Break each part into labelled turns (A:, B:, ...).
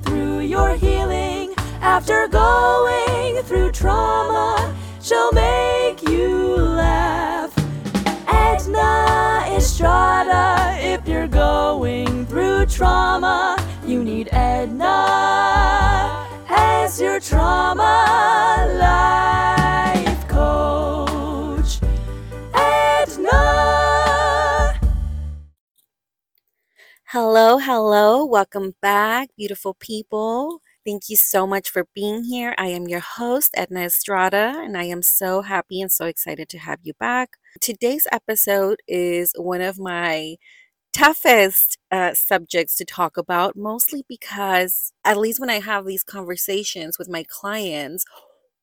A: through your healing. After going through trauma, she'll make you laugh. Edna Estrada, if you're going through trauma, you need Edna as your trauma life coach.
B: Hello, hello. Welcome back, beautiful people. Thank you so much for being here. I am your host, Edna Estrada, and I am so happy and so excited to have you back. Today's episode is one of my toughest uh, subjects to talk about, mostly because, at least when I have these conversations with my clients,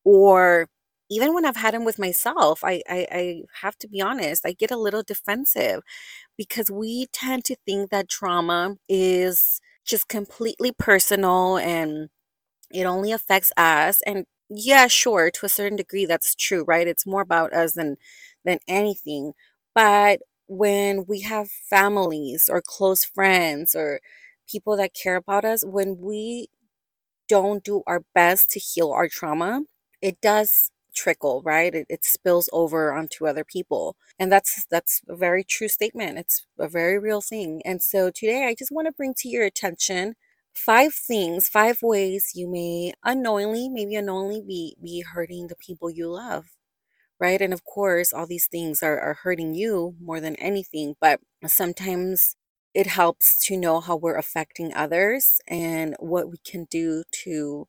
B: or even when I've had them with myself, I, I, I have to be honest, I get a little defensive because we tend to think that trauma is just completely personal and it only affects us and yeah sure to a certain degree that's true right? It's more about us than than anything but when we have families or close friends or people that care about us when we don't do our best to heal our trauma it does trickle right it, it spills over onto other people and that's that's a very true statement it's a very real thing and so today i just want to bring to your attention five things, five ways you may unknowingly, maybe unknowingly, be be hurting the people you love, right? And of course, all these things are, are hurting you more than anything, but sometimes it helps to know how we're affecting others and what we can do to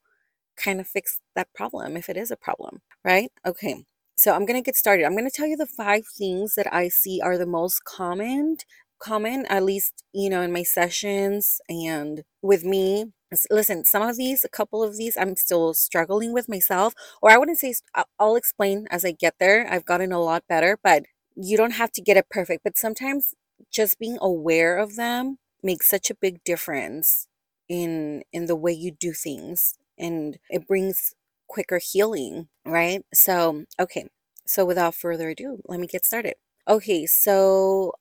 B: kind of fix that problem if it is a problem, right? Okay. So I'm going to get started. I'm going to tell you the five things that I see are the most common common at least you know in my sessions and with me listen some of these a couple of these i'm still struggling with myself or i wouldn't say i'll explain as i get there i've gotten a lot better but you don't have to get it perfect but sometimes just being aware of them makes such a big difference in in the way you do things and it brings quicker healing right? So okay so without further ado let me get started. Okay so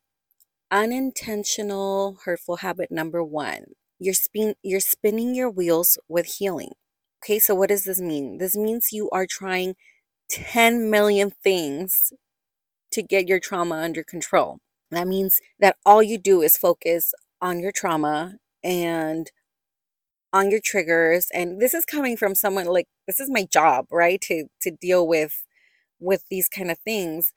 B: unintentional hurtful habit number one you're spin you're spinning your wheels with healing. Okay so what does this mean? This means you are trying 10 million things to get your trauma under control. That means that all you do is focus on your trauma and on your triggers and this is coming from someone like this is my job right to to deal with with these kind of things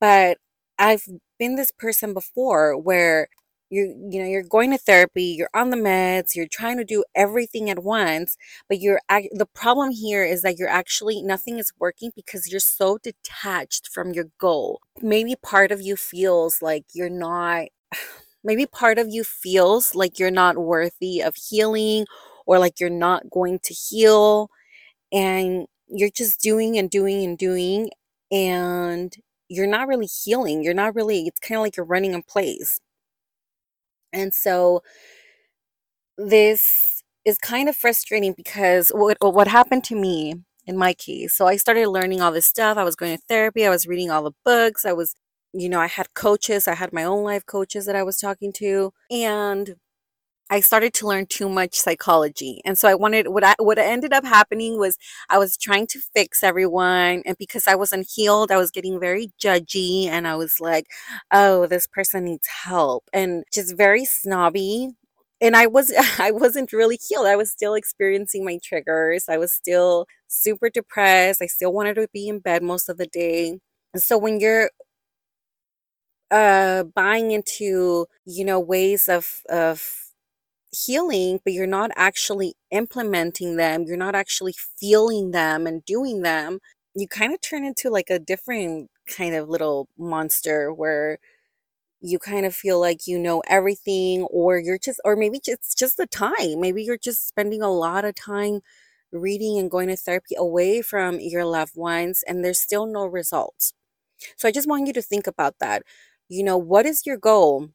B: but I've been this person before where you you know you're going to therapy you're on the meds you're trying to do everything at once but you're the problem here is that you're actually nothing is working because you're so detached from your goal. Maybe part of you feels like you're not maybe part of you feels like you're not worthy of healing or like you're not going to heal and you're just doing and doing and doing and you're not really healing. You're not really it's kind of like you're running in place. And so this is kind of frustrating because what what happened to me in my case so i started learning all this stuff. I was going to therapy i was reading all the books i was you know i had coaches i had my own life coaches that i was talking to and I started to learn too much psychology. And so I wanted what I what ended up happening was I was trying to fix everyone and because I wasn't healed, I was getting very judgy and I was like, "Oh, this person needs help." And just very snobby. And I was I wasn't really healed. I was still experiencing my triggers. I was still super depressed. I still wanted to be in bed most of the day. And so when you're uh buying into, you know, ways of of healing, but you're not actually implementing them, you're not actually feeling them and doing them, you kind of turn into like a different kind of little monster where you kind of feel like you know everything or you're just or maybe it's just the time maybe you're just spending a lot of time reading and going to therapy away from your loved ones and there's still no results. So i just want you to think about that. You know what is your goal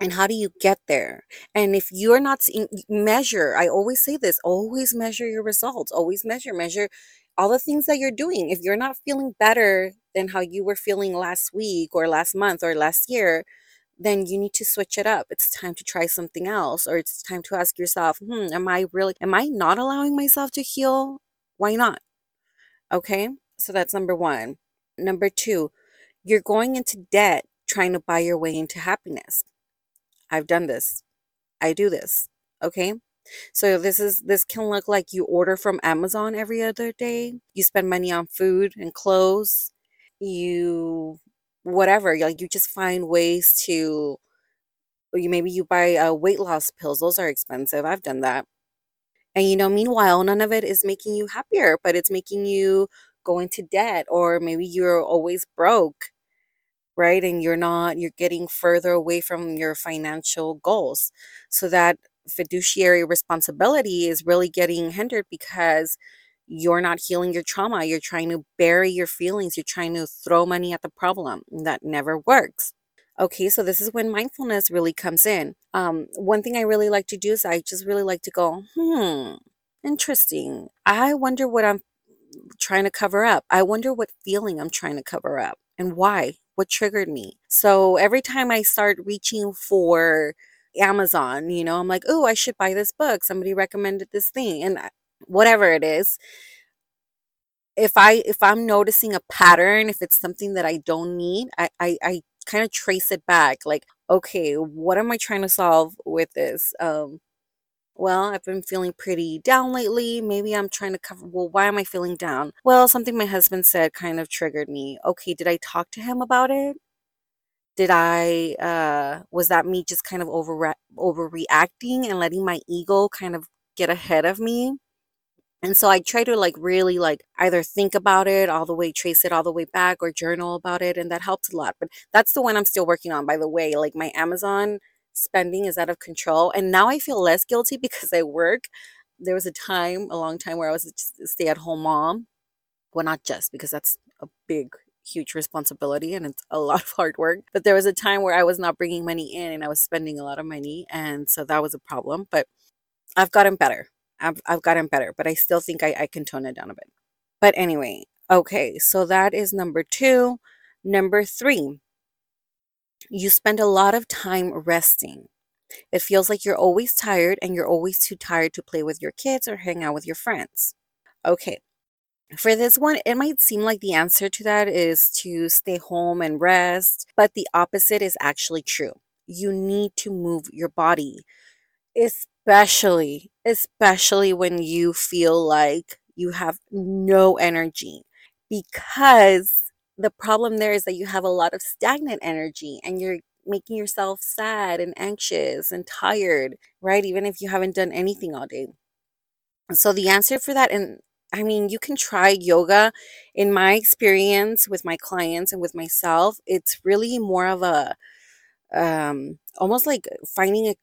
B: and how do you get there and if you're not seeing measure i always say this always measure your results always measure measure all the things that you're doing if you're not feeling better than how you were feeling last week or last month or last year then you need to switch it up. It's time to try something else, or it's time to ask yourself, hmm, am I really, am I not allowing myself to heal? Why not? Okay, so that's number one. Number two, you're going into debt trying to buy your way into happiness. I've done this. I do this. Okay. So this is this can look like you order from Amazon every other day. You spend money on food and clothes. You whatever, like you just find ways to you maybe you buy uh, weight loss pills. Those are expensive. I've done that. And you know, meanwhile, none of it is making you happier, but it's making you go into debt or maybe you're always broke right? And you're not, you're getting further away from your financial goals. So that fiduciary responsibility is really getting hindered because you're not healing your trauma. You're trying to bury your feelings. You're trying to throw money at the problem. That never works. Okay, so this is when mindfulness really comes in. Um, one thing I really like to do is I just really like to go, hmm, interesting. I wonder what I'm trying to cover up. I wonder what feeling I'm trying to cover up and why what triggered me. So every time I start reaching for Amazon, you know, I'm like, oh, I should buy this book. Somebody recommended this thing, and whatever it is. If I if I'm noticing a pattern, if it's something that I don't need, I I, I kind of trace it back. Like, okay, what am I trying to solve with this? Um, well, I've been feeling pretty down lately. Maybe I'm trying to cover. Well, why am I feeling down? Well, something my husband said kind of triggered me. Okay, did I talk to him about it? Did I, uh, was that me just kind of over overreacting and letting my ego kind of get ahead of me? And so I try to like really like either think about it all the way, trace it all the way back, or journal about it, and that helps a lot. But that's the one I'm still working on, by the way. Like my Amazon spending is out of control. And now I feel less guilty because I work. There was a time, a long time, where I was a stay at home mom. Well, not just because that's a big, huge responsibility and it's a lot of hard work. But there was a time where I was not bringing money in and I was spending a lot of money. And so that was a problem. But I've gotten better. I've, I've gotten better, but I still think I, I can tone it down a bit. But anyway, okay, so that is number two. Number three, you spend a lot of time resting. It feels like you're always tired and you're always too tired to play with your kids or hang out with your friends. Okay, for this one, it might seem like the answer to that is to stay home and rest, but the opposite is actually true. You need to move your body, especially, especially when you feel like you have no energy because the problem there is that you have a lot of stagnant energy and you're making yourself sad and anxious and tired, right? Even if you haven't done anything all day. So the answer for that, and I mean, you can try yoga. In my experience with my clients and with myself, it's really more of a um almost like finding a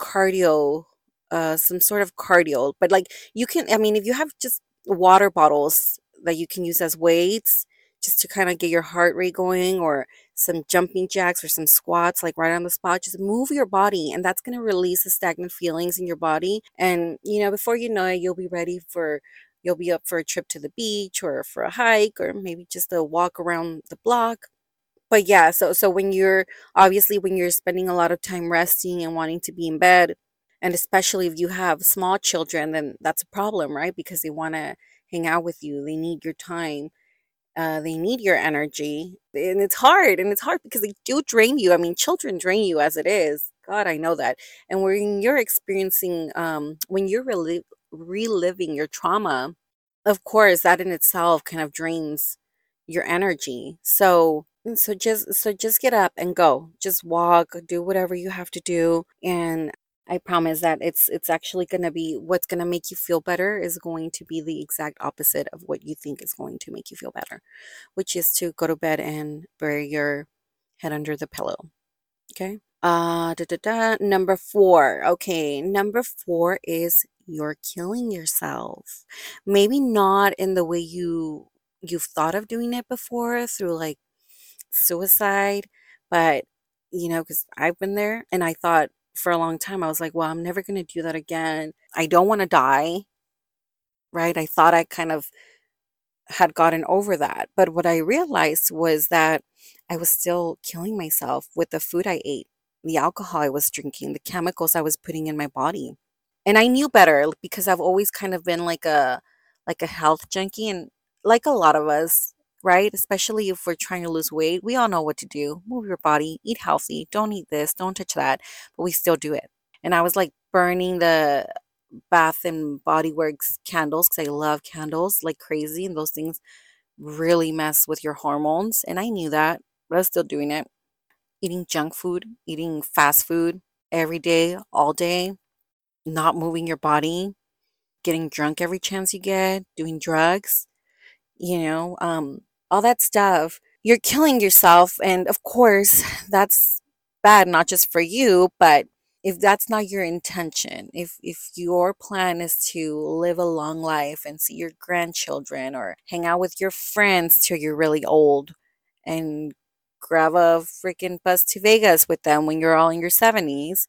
B: cardio uh some sort of cardio but like you can i mean if you have just water bottles that you can use as weights just to kind of get your heart rate going or some jumping jacks or some squats like right on the spot just move your body and that's going to release the stagnant feelings in your body and you know before you know it you'll be ready for you'll be up for a trip to the beach or for a hike or maybe just a walk around the block. But yeah so so when you're obviously when you're spending a lot of time resting and wanting to be in bed and especially if you have small children then that's a problem right? Because they want to hang out with you they need your time uh, they need your energy and it's hard and it's hard because they do drain you i mean children drain you as it is. God i know that. And when you're experiencing um, when you're rel- reliving your trauma of course that in itself kind of drains your energy. So so just so just get up and go. Just walk do whatever you have to do and I promise that it's it's actually going to be what's going to make you feel better is going to be the exact opposite of what you think is going to make you feel better, which is to go to bed and bury your head under the pillow. Okay? Uh da, da, da. number 4. Okay, number 4 is you're killing yourself. Maybe not in the way you you've thought of doing it before through like suicide, but you know, cuz I've been there and I thought for a long time, I was like, well, I'm never going to do that again. I don't want to die. Right. I thought I kind of had gotten over that. But what I realized was that I was still killing myself with the food I ate, the alcohol I was drinking, the chemicals I was putting in my body. And I knew better because I've always kind of been like a like a health junkie and like a lot of us, right? Especially if we're trying to lose weight, we all know what to do. Move your body, eat healthy, don't eat this, don't touch that, but we still do it. And I was like burning the Bath and Body Works candles because I love candles like crazy, and those things really mess with your hormones. And I knew that, but I was still doing it. Eating junk food, eating fast food every day, all day, not moving your body, getting drunk every chance you get, doing drugs, you know, um, all that stuff. You're killing yourself. And of course, that's bad, not just for you, but if that's not your intention, if if your plan is to live a long life and see your grandchildren or hang out with your friends till you're really old and grab a freaking bus to Vegas with them when you're all in your 70s,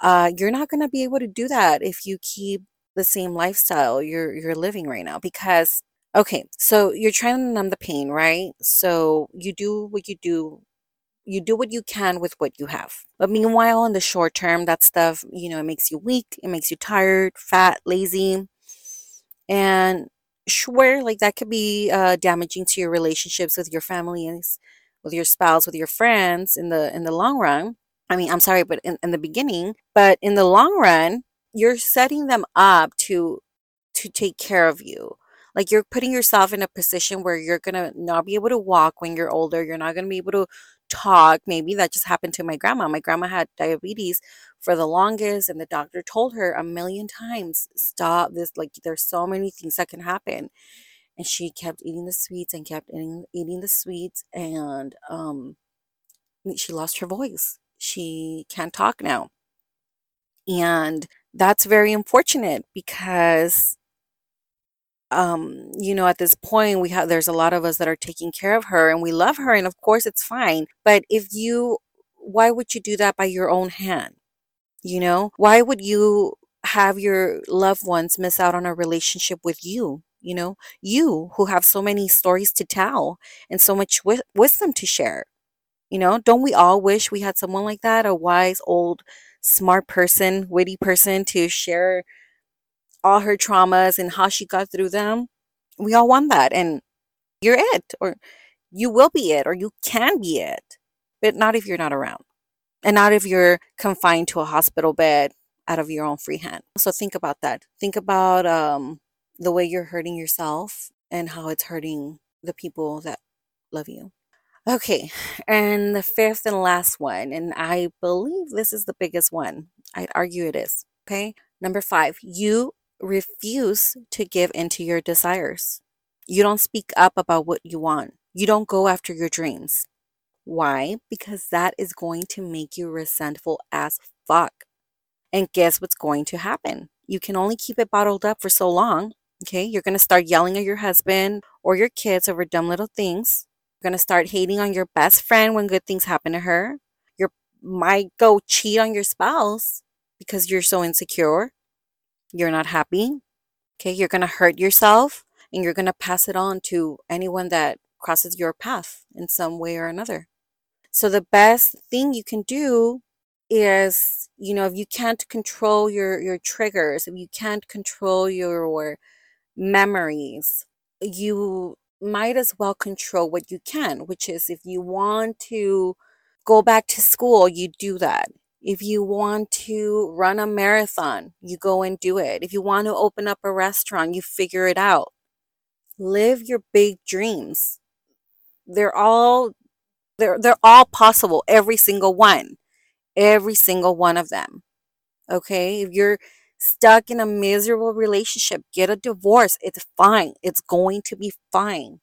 B: uh, you're not going to be able to do that if you keep the same lifestyle you're you're living right now because okay, so you're trying to numb the pain, right? So you do what you do you do what you can with what you have. But meanwhile, in the short term, that stuff, you know, it makes you weak, it makes you tired, fat, lazy. And sure, like that could be uh, damaging to your relationships with your families, with your spouse, with your friends in the in the long run. I mean, I'm sorry, but in, in the beginning, but in the long run, you're setting them up to to take care of you like you're putting yourself in a position where you're going to not be able to walk when you're older you're not going to be able to talk. Maybe that just happened to my grandma. My grandma had diabetes for the longest, and the doctor told her a million times, stop this. Like, there's so many things that can happen. And she kept eating the sweets and kept eating, eating the sweets, and um, she lost her voice. She can't talk now. And that's very unfortunate because um, you know, at this point, we have there's a lot of us that are taking care of her and we love her, and of course it's fine. But if you, why would you do that by your own hand? You know, why would you have your loved ones miss out on a relationship with you? You know, you who have so many stories to tell and so much wi- wisdom to share. You know, don't we all wish we had someone like that, a wise, old, smart person, witty person to share all her traumas and how she got through them. We all want that. And you're it, or you will be it, or you can be it, but not if you're not around. And not if you're confined to a hospital bed out of your own free hand. So think about that. Think about um, the way you're hurting yourself and how it's hurting the people that love you. Okay, and the fifth and last one, and I believe this is the biggest one. I'd argue it is. Okay, number five, you refuse to give into your desires. You don't speak up about what you want. You don't go after your dreams. Why? Because that is going to make you resentful as fuck. And guess what's going to happen? You can only keep it bottled up for so long. Okay. You're going to start yelling at your husband or your kids over dumb little things. You're going to start hating on your best friend when good things happen to her. You might go cheat on your spouse because you're so insecure you're not happy. Okay, you're going to hurt yourself and you're going to pass it on to anyone that crosses your path in some way or another. So, the best thing you can do is, you know, if you can't control your, your triggers, if you can't control your memories, you might as well control what you can, which is if you want to go back to school, you do that. If you want to run a marathon, you go and do it. If you want to open up a restaurant, you figure it out. Live your big dreams. They're all they're they're all possible, every single one. Every single one of them. Okay? If you're stuck in a miserable relationship, get a divorce. It's fine. It's going to be fine.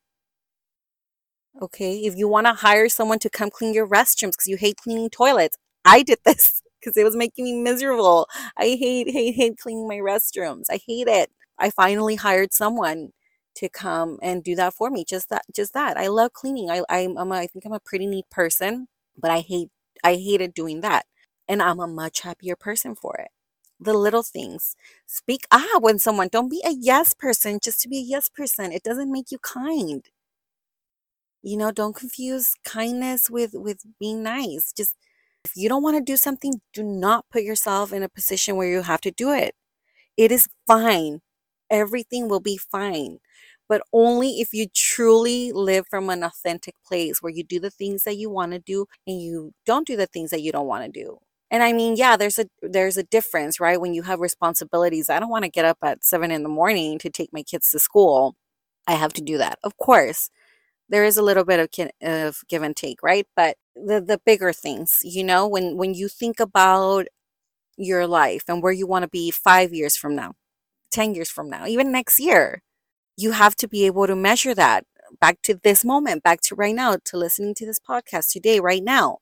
B: Okay? If you want to hire someone to come clean your restrooms because you hate cleaning toilets, I did this because it was making me miserable. I hate, hate, hate cleaning my restrooms. I hate it. I finally hired someone to come and do that for me. Just that, just that. I love cleaning. I, I'm, I'm a, I think I'm a pretty neat person, but I hate, I hated doing that, and I'm a much happier person for it. the little things. Speak up when someone, don't be a yes person just to be a yes person. It doesn't make you kind. You know, don't confuse kindness with with being nice. Just if you don't want to do something, do not put yourself in a position where you have to do it. It is fine. Everything will be fine. But only if you truly live from an authentic place where you do the things that you want to do and you don't do the things that you don't want to do. And I mean, yeah, there's a there's a difference, right? When you have responsibilities. I don't want to get up at seven in the morning to take my kids to school. I have to do that. Of course. There is a little bit of, of give and take, right? But the the bigger things, you know, when when you think about your life and where you want to be 5 years from now, 10 years from now, even next year, you have to be able to measure that back to this moment, back to right now, to listening to this podcast today, right now.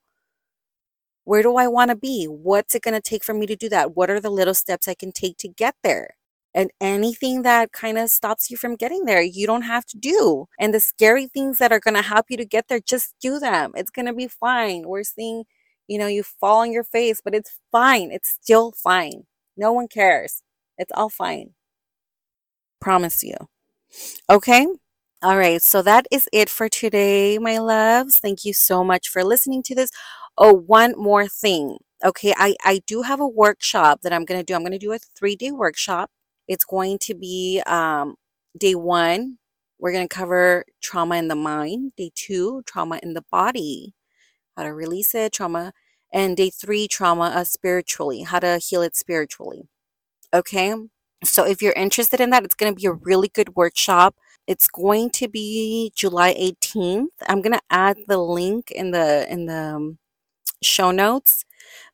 B: Where do I want to be? What's it going to take for me to do that? What are the little steps I can take to get there? And anything that kind of stops you from getting there, you don't have to do. And the scary things that are going to help you to get there, just do them. It's going to be fine. We're seeing, you know, you fall on your face, but it's fine. It's still fine. No one cares. It's all fine. Promise you. Okay. All right. So that is it for today, my loves. Thank you so much for listening to this. Oh, one more thing. Okay. I, I do have a workshop that I'm going to do. I'm going to do a three day workshop. It's going to be um, day one. We're going to cover trauma in the mind. Day two, trauma in the body, how to release it, trauma. And day three, trauma uh, spiritually, how to heal it spiritually. Okay. So if you're interested in that, it's going to be a really good workshop. It's going to be July 18th. I'm going to add the link in the in the um, show notes.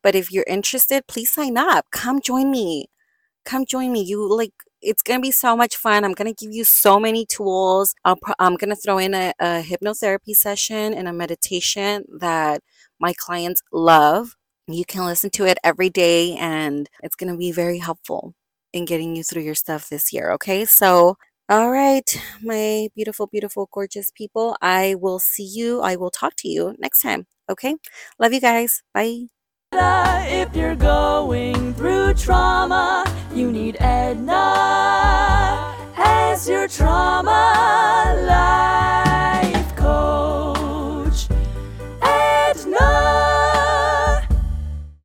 B: But if you're interested, please sign up. Come join me. Come join me. You like it's going to be so much fun. I'm going to give you so many tools. i am going to throw in a, a hypnotherapy session and a meditation that my clients love. You can listen to it every day and it's going to be very helpful in getting you through your stuff this year. Okay. So, all right, my beautiful, beautiful, gorgeous people, I will see you. I will talk to you next time. Okay. Love you guys. Bye.
A: If you're going through trauma, you need Edna as your trauma light.